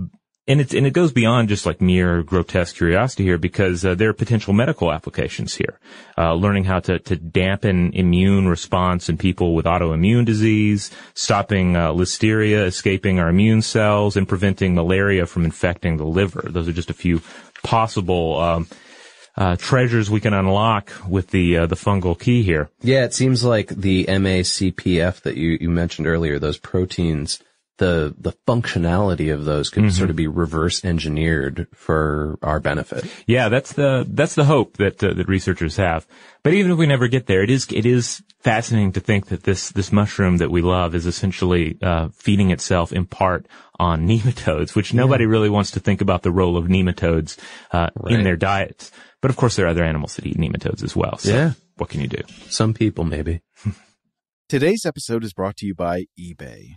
and it's and it goes beyond just like mere grotesque curiosity here because uh, there are potential medical applications here. Uh, learning how to to dampen immune response in people with autoimmune disease, stopping uh, listeria escaping our immune cells, and preventing malaria from infecting the liver. Those are just a few possible. Um, uh, treasures we can unlock with the uh, the fungal key here. Yeah, it seems like the MACPF that you, you mentioned earlier, those proteins, the the functionality of those could Mhm. sort of be reverse engineered for our benefit. Yeah, that's the that's the hope that uh, that researchers have. But even if we never get there, it is it is fascinating to think that this this mushroom that we love is essentially uh, feeding itself in part on nematodes, which nobody really wants to think about the role of nematodes uh, in their diets. But of course, there are other animals that eat nematodes as well. So Yeah. what can you do? Some people maybe. Today's episode is brought to you by eBay.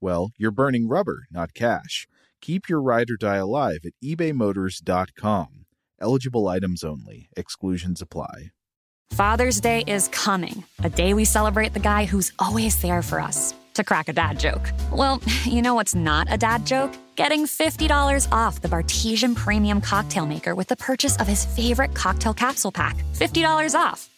well, you're burning rubber, not cash. Keep your ride or die alive at ebaymotors.com. Eligible items only, exclusions apply. Father's Day is coming, a day we celebrate the guy who's always there for us. To crack a dad joke. Well, you know what's not a dad joke? Getting $50 off the Bartesian Premium Cocktail Maker with the purchase of his favorite cocktail capsule pack. $50 off.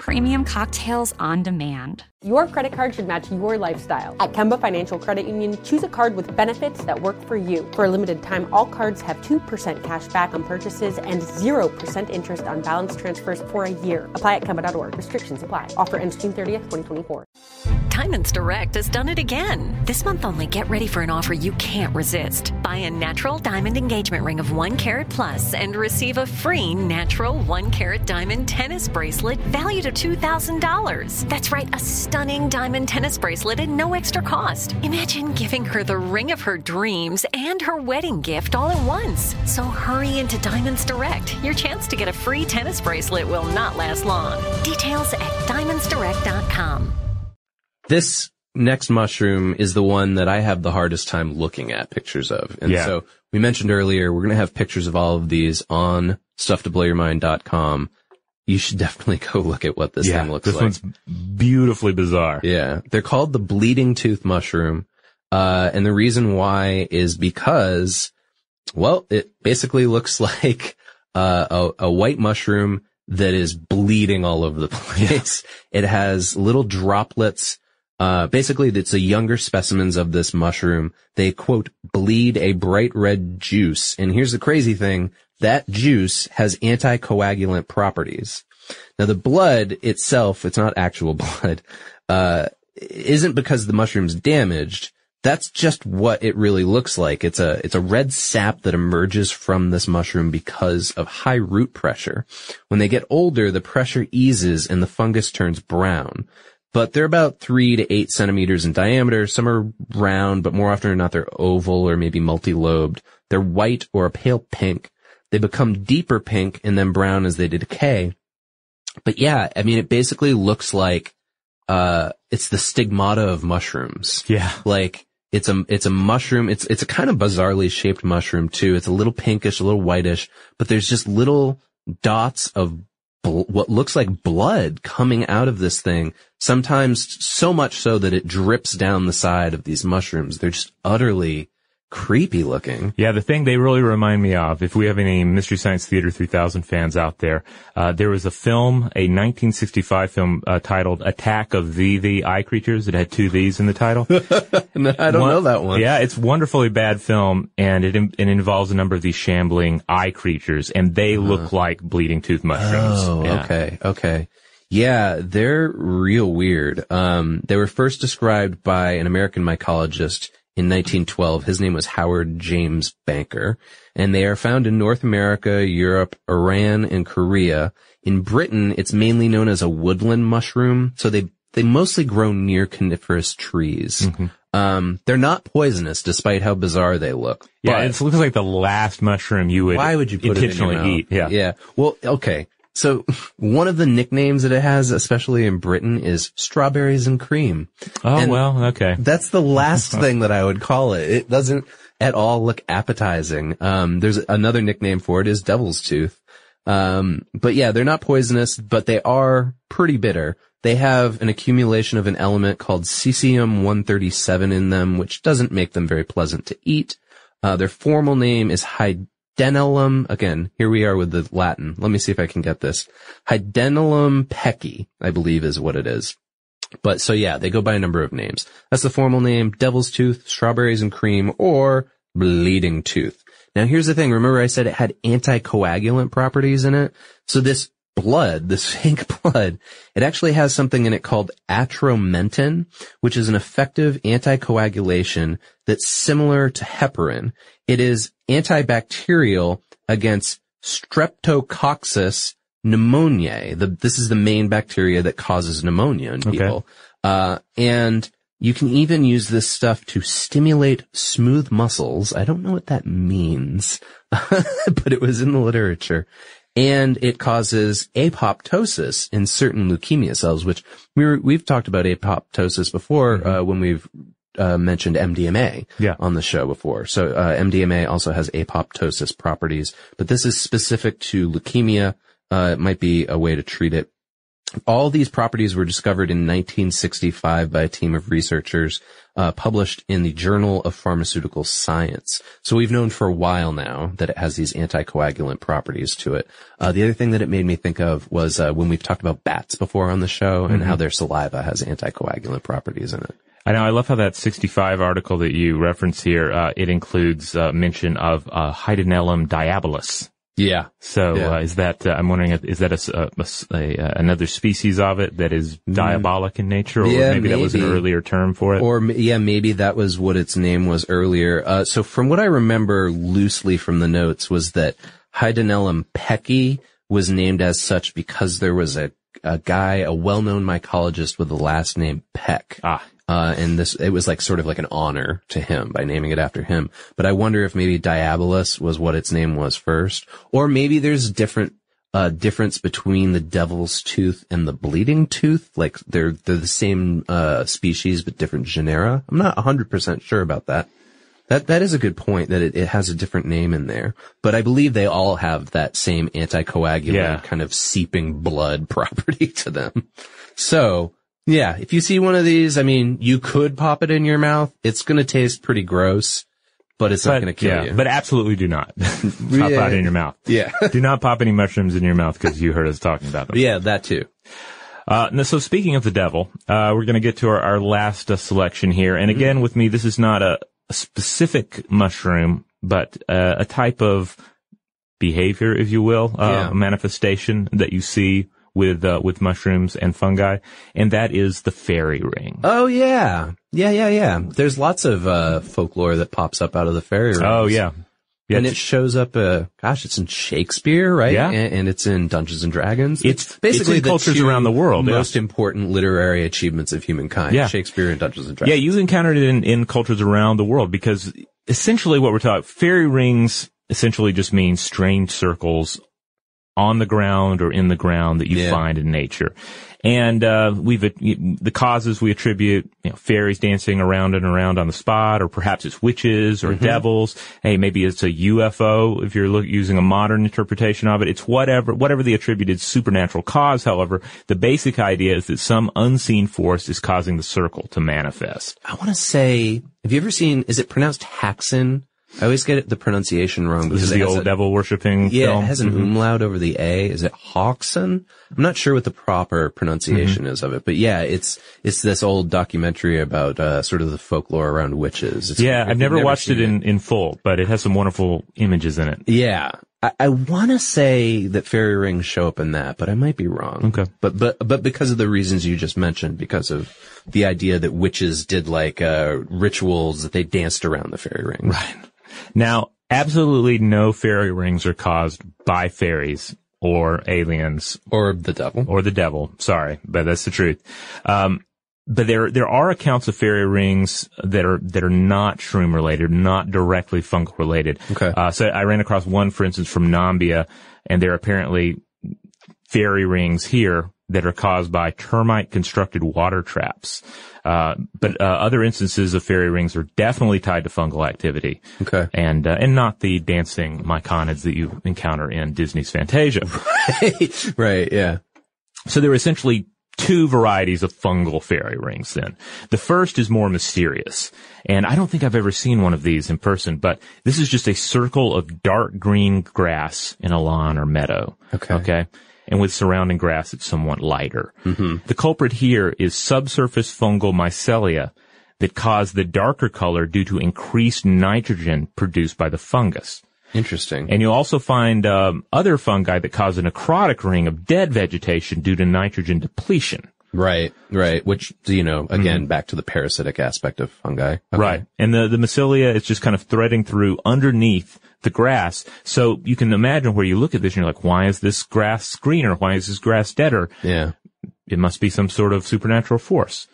premium cocktails on demand. Your credit card should match your lifestyle. At Kemba Financial Credit Union, choose a card with benefits that work for you. For a limited time, all cards have 2% cash back on purchases and 0% interest on balance transfers for a year. Apply at Kemba.org. Restrictions apply. Offer ends June 30th, 2024. Diamonds Direct has done it again. This month only, get ready for an offer you can't resist. Buy a natural diamond engagement ring of 1 carat plus and receive a free natural 1 carat diamond tennis bracelet valued at $2,000. That's right, a stunning diamond tennis bracelet at no extra cost. Imagine giving her the ring of her dreams and her wedding gift all at once. So hurry into Diamonds Direct. Your chance to get a free tennis bracelet will not last long. Details at diamondsdirect.com. This next mushroom is the one that I have the hardest time looking at pictures of. And Yeah. so we mentioned earlier, we're going to have pictures of all of these on stufftoblowyourmind.com. You should definitely go look at what this yeah, thing looks this like. This one's beautifully bizarre. Yeah. They're called the bleeding tooth mushroom. Uh, and the reason why is because, well, it basically looks like, uh, a, a white mushroom that is bleeding all over the place. It has little droplets. Uh, basically it's a younger specimens of this mushroom. They quote, bleed a bright red juice. And here's the crazy thing. That juice has anticoagulant properties. Now the blood itself, it's not actual blood. Uh, isn't because the mushroom's damaged. That's just what it really looks like. It's a, it's a red sap that emerges from this mushroom because of high root pressure. When they get older, the pressure eases and the fungus turns brown. But they're about three to eight centimeters in diameter. Some are round, but more often than not, they're oval or maybe multi-lobed. They're white or a pale pink. They become deeper pink and then brown as they decay. But yeah, I mean, it basically looks like, uh, it's the stigmata of mushrooms. Yeah. Like, it's a, it's a mushroom. It's, it's a kind of bizarrely shaped mushroom too. It's a little pinkish, a little whitish, but there's just little dots of bl- what looks like blood coming out of this thing. Sometimes so much so that it drips down the side of these mushrooms. They're just utterly creepy looking. Yeah, the thing they really remind me of, if we have any Mystery Science Theater 3000 fans out there, uh, there was a film, a 1965 film uh, titled Attack of the the Eye Creatures. It had two Th's in the title. I don't One- know that one. Yeah, it's wonderfully bad film, and it it involves a number of these shambling eye creatures, and they look like bleeding tooth mushrooms. Oh, Yeah. okay, okay. Yeah, they're real weird. Um, they were first described by an American mycologist in 1912. His name was Howard James Banker, and they are found in North America, Europe, Iran, and Korea. In Britain, it's mainly known as a woodland mushroom, so they they mostly grow near coniferous trees. Mm-hmm. Um, they're not poisonous, despite how bizarre they look. Yeah, it looks like the last mushroom you would. why would you put it in your intentionally mouth? eat? Yeah. Yeah. Well, okay. So one of the nicknames that it has, especially in Britain, is strawberries and cream. Oh And well, okay. That's the last thing that I would call it. It doesn't at all look appetizing. Um, there's another nickname for it is devil's tooth. Um, but yeah, they're not poisonous, but they are pretty bitter. They have an accumulation of an element called cesium 137 in them, which doesn't make them very pleasant to eat. Uh, their formal name is Hydnellum. Again, here we are with the Latin. Let me see if I can get this. Hydnellum peckii, I believe is what it is. But so yeah, they go by a number of names. That's the formal name, devil's tooth, strawberries and cream, or bleeding tooth. Now here's the thing. Remember I said it had anticoagulant properties in it? So this blood, this fake blood, it actually has something in it called atromentin, which is an effective anticoagulation that's similar to heparin. It is antibacterial against streptococcus pneumoniae. The, this is the main bacteria that causes pneumonia in Okay. people. Uh, and you can even use this stuff to stimulate smooth muscles. I don't know what that means, but it was in the literature. And it causes apoptosis in certain leukemia cells, which we we've talked about apoptosis before, uh, when we've uh, mentioned MDMA Yeah. on the show before. So uh, MDMA also has apoptosis properties, but this is specific to leukemia. Uh, it might be a way to treat it. All these properties were discovered in 1965 by a team of researchers, uh, published in the Journal of Pharmaceutical Science. So we've known for a while now that it has these anticoagulant properties to it. Uh, the other thing that it made me think of was uh, when we've talked about bats before on the show and how their saliva has anticoagulant properties in it. I know. I love how that 65 article that you reference here, uh, it includes uh, mention of uh, Hydnellum diabolus. Yeah. So Yeah. uh, is that? Uh, I'm wondering, is that a a, a uh, another species of it that is diabolic in nature, or Mm. Yeah, maybe, that was an earlier term for it? Or yeah, maybe that was what its name was earlier. Uh, so from what I remember loosely from the notes was that Hydnellum peckii was named as such because there was a, a guy, a well-known mycologist with the last name Peck. ah, Uh, and this, it was like sort of like an honor to him by naming it after him. But I wonder if maybe Diabolus was what its name was first, or maybe there's different, uh, difference between the devil's tooth and the bleeding tooth. Like they're, they're the same, uh, species, but different genera. I'm not 100% sure about that. That, that is a good point that it, it has a different name in there, but I believe they all have that same anticoagulant Yeah. kind of seeping blood property to them. So, yeah, if you see one of these, I mean, you could pop it in your mouth. It's going to taste pretty gross, but it's not going to kill yeah, you. but absolutely do not pop Yeah. out in your mouth. yeah. do not pop any mushrooms in your mouth because you heard us talking about them. yeah, that too. Uh, so speaking of the devil, uh, we're going to get to our, our last uh, selection here. And again, with me, this is not a, a specific mushroom, but uh, a type of behavior, if you will, uh, Yeah. a manifestation that you see with uh, with mushrooms and fungi, and that is the fairy ring. Oh yeah, yeah, yeah, yeah. There's lots of uh, folklore that pops up out of the fairy ring. Oh yeah, yeah. and it shows up. Uh, gosh, it's in Shakespeare, right? Yeah. and, and it's in Dungeons and Dragons. It's- basically it's in the cultures around the world, yeah. Most important literary achievements of humankind. Yeah. Shakespeare and Dungeons and Dragons. Yeah, you've encountered it in, in cultures around the world because essentially what we're talking, fairy rings essentially just means strange circles on the ground or in the ground that you Yeah. find in nature. And, uh, we've, the causes we attribute, you know, fairies dancing around and around on the spot, or perhaps it's witches or devils. Hey, maybe it's a UFO if you're look, using a modern interpretation of it. It's whatever, whatever the attributed supernatural cause, however, the basic idea is that some unseen force is causing the circle to manifest. I want to say, have you ever seen? Is it pronounced Haxon? I always get the pronunciation wrong. This is the old a- devil worshipping Yeah, film. it has an Mhm. umlaut over the A. Is it Hawkson? I'm not sure what the proper pronunciation Mm-hmm. is of it, but yeah, it's it's this old documentary about uh, sort of the folklore around witches. It's- Yeah, I've you've never, watched it in, in full, but it has some wonderful images in it. Yeah, I, I want to say that fairy rings show up in that, but I might be wrong. Okay. but but but because of the reasons you just mentioned, because of the idea that witches did like uh, rituals that they danced around the fairy ring. Right. Now, absolutely no fairy rings are caused by fairies or aliens Or the devil. or the devil. Sorry, but that's the truth. Um, but there there are accounts of fairy rings that are that are not shroom related, not directly fungal related. Okay. Uh, so I ran across one, for instance, from Nambia, and there are apparently fairy rings here that are caused by termite constructed water traps. Uh, but uh, other instances of fairy rings are definitely tied to fungal activity. Okay. And uh, and not the dancing myconids that you encounter in Disney's Fantasia. right. right. Yeah. So there are essentially two varieties of fungal fairy rings then. The first is more mysterious. And I don't think I've ever seen one of these in person, but this is just a circle of dark green grass in a lawn or meadow. Okay. Okay. And with surrounding grass, it's somewhat lighter. Mm-hmm. The culprit here is subsurface fungal mycelia that cause the darker color due to increased nitrogen produced by the fungus. Interesting. And you'll also find um, other fungi that cause a necrotic ring of dead vegetation due to nitrogen depletion. Right, right. Which, you know, again, back to the parasitic aspect of fungi. Okay. Right. And the, the mycelia is just kind of threading through underneath the grass. So you can imagine where you look at this and you're like, why is this grass greener? Why is this grass deader? Yeah. It must be some sort of supernatural force.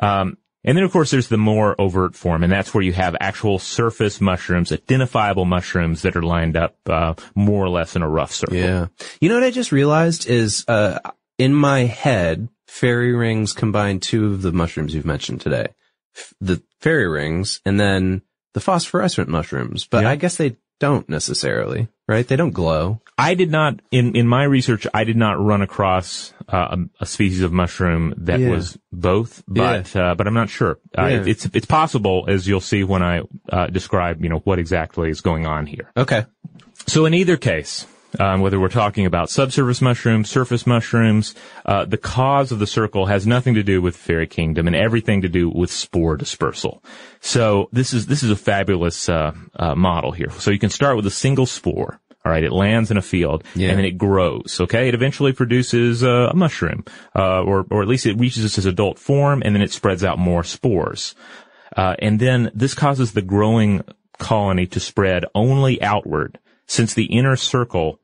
Um, and then of course there's the more overt form, and that's where you have actual surface mushrooms, identifiable mushrooms that are lined up, uh, more or less in a rough circle. Yeah. You know what I just realized is, uh, in my head, fairy rings combine two of the mushrooms you've mentioned today. F- The fairy rings and then the phosphorescent mushrooms, but Yeah. I guess they don't necessarily, right? They don't glow. I did not, in, in my research, I did not run across uh, a, a species of mushroom that Yeah. was both, but, uh, but I'm not sure. Uh, Yeah. it's, it's possible, as you'll see when I, uh, describe, you know, what exactly is going on here. Okay. So in either case, um, whether we're talking about subsurface mushrooms, surface mushrooms, uh, the cause of the circle has nothing to do with fairy kingdom and everything to do with spore dispersal. So this is this is a fabulous uh, uh, model here. So you can start with a single spore. All right, it lands in a field Yeah. and then it grows. Okay, it eventually produces uh, a mushroom, uh, or or at least it reaches its adult form, and then it spreads out more spores. Uh, and then this causes the growing colony to spread only outward, since the inner circle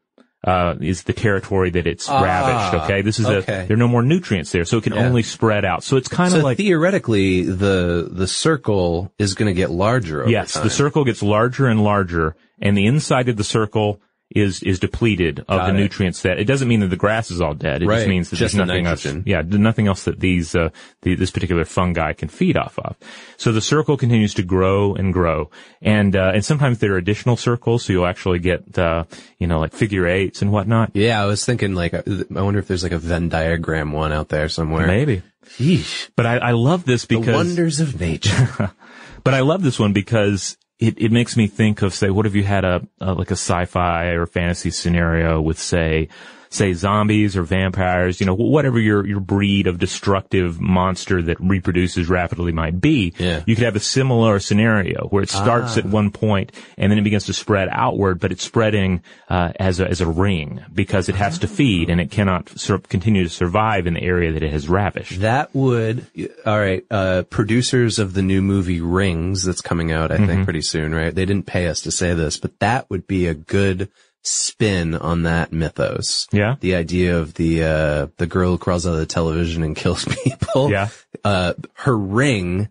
uh, is the territory that it's Ah, ravaged. Okay, this is okay. a there are no more nutrients there, so it can Yeah. only spread out. So it's kind So of like theoretically, the, the circle is going to get larger yes, time. the circle gets larger and larger, and the inside of the circle is is depleted of Got the it. nutrients that it doesn't mean that the grass is all dead. It Right, just means that just there's the nothing else. nitrogen. Yeah, nothing else that these uh, the, this particular fungi can feed off of. So the circle continues to grow and grow, and uh, and sometimes there are additional circles, so you'll actually get uh, you know like figure eights and whatnot. Yeah, I was thinking like, uh, I wonder if there's like a Venn diagram one out there somewhere. Maybe. Yeesh. But I, I love this The because wonders of nature. But I love this one because it, it makes me think of, say, what if you had a, a like a sci-fi or fantasy scenario with, say, say zombies or vampires, you know, whatever your, your breed of destructive monster that reproduces rapidly might be. Yeah. You could have a similar scenario where it starts Ah. at one point and then it begins to spread outward, but it's spreading, uh, as a, as a ring because it has to feed and it cannot continue to survive in the area that it has ravished. That would, all right, uh, producers of the new movie Rings that's coming out, I Mm-hmm. think pretty soon, right? They didn't pay us to say this, but that would be a good spin on that mythos. Yeah. The idea of the, uh, the girl who crawls out of the television and kills people. Yeah. Uh, her ring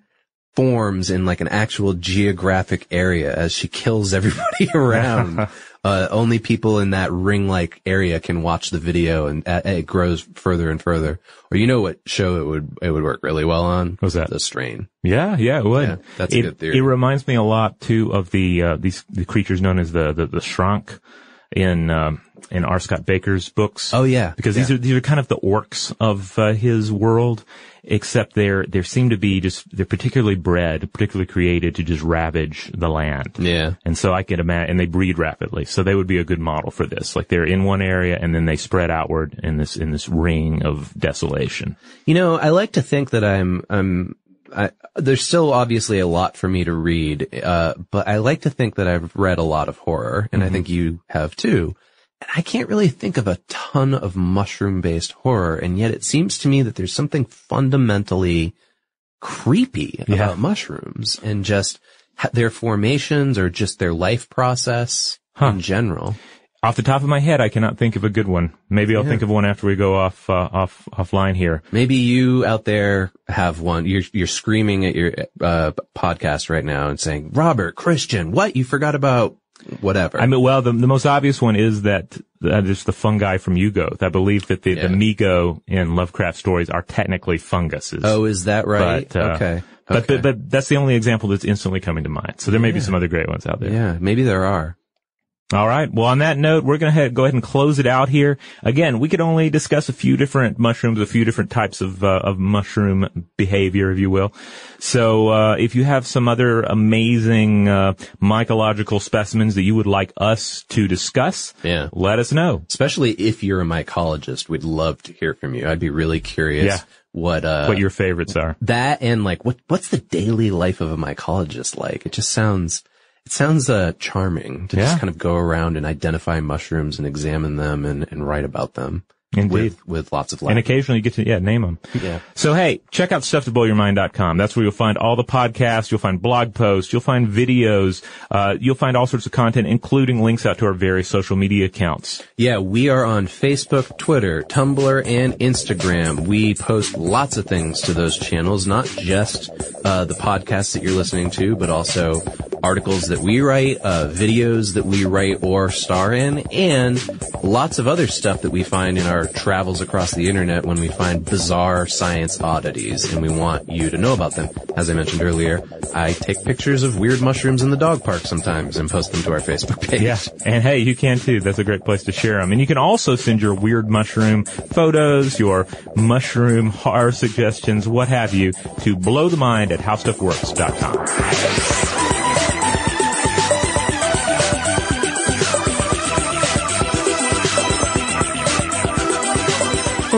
forms in like an actual geographic area as she kills everybody around. Uh, only people in that ring-like area can watch the video and uh, it grows further and further. Or you know what show it would, it would work really well on? What's that? The Strain. Yeah, yeah, it would. Yeah, that's a it, good theory. It reminds me a lot too of the uh, these the creatures known as the the, the Sranc in um, in R. Scott Bakker's books. Oh yeah. because these are these are kind of the orcs of uh, his world, except they're they seem to be just they're particularly bred, particularly created to just ravage the land. Yeah. And so I can imagine, and they breed rapidly. So they would be a good model for this. Like they're in one area and then they spread outward in this, in this ring of desolation. You know, I like to think that I'm, I'm, I, there's still obviously a lot for me to read, uh, but I like to think that I've read a lot of horror, and I think you have too. And I can't really think of a ton of mushroom based horror, and yet it seems to me that there's something fundamentally creepy Yeah. about mushrooms and just ha- their formations or just their life process in general. Off the top of my head, I cannot think of a good one. Maybe I'll Yeah. think of one after we go off, uh, off, offline here. Maybe you out there have one. You're you're screaming at your uh, podcast right now and saying, "Robert, Christian, what you forgot about whatever." I mean, well, the, the most obvious one is that uh, there's the fungi from Yuggoth. I believe that the, the Mi-Go in Lovecraft stories are technically funguses. oh, is that right? But, uh, okay. But, okay. but, but that's the only example that's instantly coming to mind. So there may be some other great ones out there. yeah, maybe there are. All right. Well, on that note, we're going to go ahead and close it out here. Again, we could only discuss a few different mushrooms, a few different types of uh, of mushroom behavior, if you will. So, uh, if you have some other amazing uh, mycological specimens that you would like us to discuss, Yeah. let us know. Especially if you're a mycologist, we'd love to hear from you. I'd be really curious Yeah. what uh what your favorites are. that and like what what's the daily life of a mycologist like? It just sounds it sounds uh charming to Yeah. just kind of go around and identify mushrooms and examine them and, and write about them. Indeed. With with lots of life. And occasionally you get to, yeah, name them. Yeah. So hey, check out stufftoblowyourmind.com. That's where you'll find all the podcasts, you'll find blog posts, you'll find videos, uh, you'll find all sorts of content, including links out to our various social media accounts. Yeah, we are on Facebook, Twitter, Tumblr, and Instagram. We post lots of things to those channels, not just uh, the podcasts that you're listening to, but also articles that we write, uh, videos that we write or star in, and lots of other stuff that we find in our travels across the internet when we find bizarre science oddities, and we want you to know about them. As I mentioned earlier, I take pictures of weird mushrooms in the dog park sometimes and post them to our Facebook page. Yeah. And hey, you can too. That's a great place to share them. And you can also send your weird mushroom photos, your mushroom horror suggestions, what have you, to blowthemind at howstuffworks.com.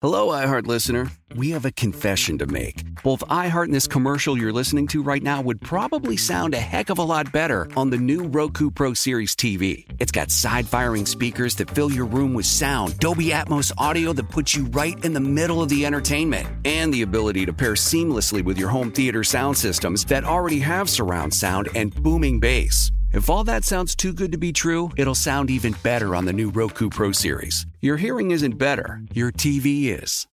Hello, iHeart listener. We have a confession to make. Both iHeart and this commercial you're listening to right now would probably sound a heck of a lot better on the new Roku Pro Series TV. It's got side firing speakers that fill your room with sound, Dolby Atmos audio that puts you right in the middle of the entertainment, and the ability to pair seamlessly with your home theater sound systems that already have surround sound and booming bass. If all that sounds too good to be true, it'll sound even better on the new Roku Pro Series. Your hearing isn't better, your TV is.